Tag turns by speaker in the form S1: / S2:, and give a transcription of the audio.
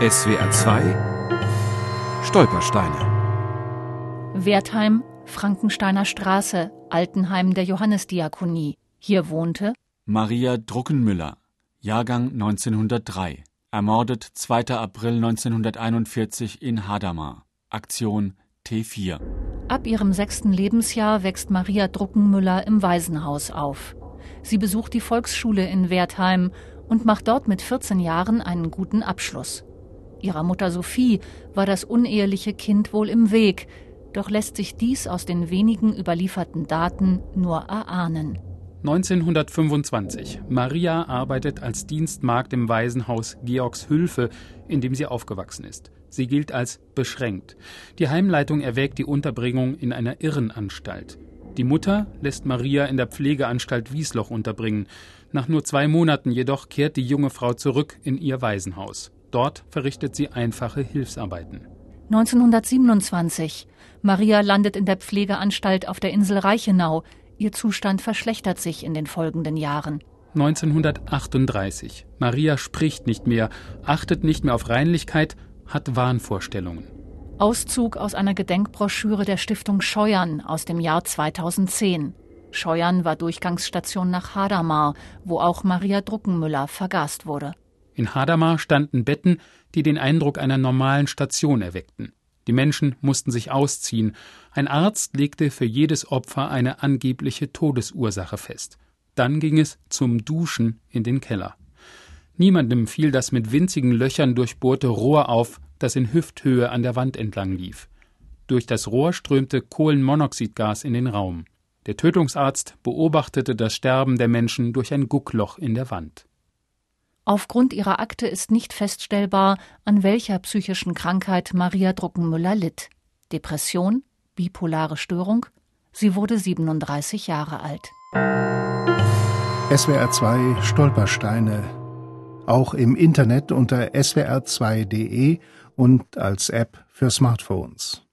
S1: SWR 2 Stolpersteine
S2: Wertheim, Frankensteiner Straße, Altenheim der Johannesdiakonie. Hier wohnte
S3: Maria Druckenmüller, Jahrgang 1903, ermordet 2. April 1941 in Hadamar. Aktion T4.
S2: Ab ihrem sechsten Lebensjahr wächst Maria Druckenmüller im Waisenhaus auf. Sie besucht die Volksschule in Wertheim und macht dort mit 14 Jahren einen guten Abschluss. Ihrer Mutter Sophie war das uneheliche Kind wohl im Weg, doch lässt sich dies aus den wenigen überlieferten Daten nur erahnen.
S4: 1925. Maria arbeitet als Dienstmagd im Waisenhaus Georgshülfe, in dem sie aufgewachsen ist. Sie gilt als beschränkt. Die Heimleitung erwägt die Unterbringung in einer Irrenanstalt. Die Mutter lässt Maria in der Pflegeanstalt Wiesloch unterbringen. Nach nur zwei Monaten jedoch kehrt die junge Frau zurück in ihr Waisenhaus. Dort verrichtet sie einfache Hilfsarbeiten.
S2: 1927. Maria landet in der Pflegeanstalt auf der Insel Reichenau. Ihr Zustand verschlechtert sich in den folgenden Jahren.
S4: 1938. Maria spricht nicht mehr, achtet nicht mehr auf Reinlichkeit, hat Wahnvorstellungen.
S2: Auszug aus einer Gedenkbroschüre der Stiftung Scheuern aus dem Jahr 2010. Scheuern war Durchgangsstation nach Hadamar, wo auch Maria Druckenmüller vergast wurde.
S4: In Hadamar standen Betten, die den Eindruck einer normalen Station erweckten. Die Menschen mussten sich ausziehen. Ein Arzt legte für jedes Opfer eine angebliche Todesursache fest. Dann ging es zum Duschen in den Keller. Niemandem fiel das mit winzigen Löchern durchbohrte Rohr auf, das in Hüfthöhe an der Wand entlang lief. Durch das Rohr strömte Kohlenmonoxidgas in den Raum. Der Tötungsarzt beobachtete das Sterben der Menschen durch ein Guckloch in der Wand.
S2: Aufgrund ihrer Akte ist nicht feststellbar, an welcher psychischen Krankheit Maria Druckenmüller litt. Depression, bipolare Störung. Sie wurde 37 Jahre alt.
S5: SWR 2 Stolpersteine. Auch im Internet unter swr2.de und als App für Smartphones.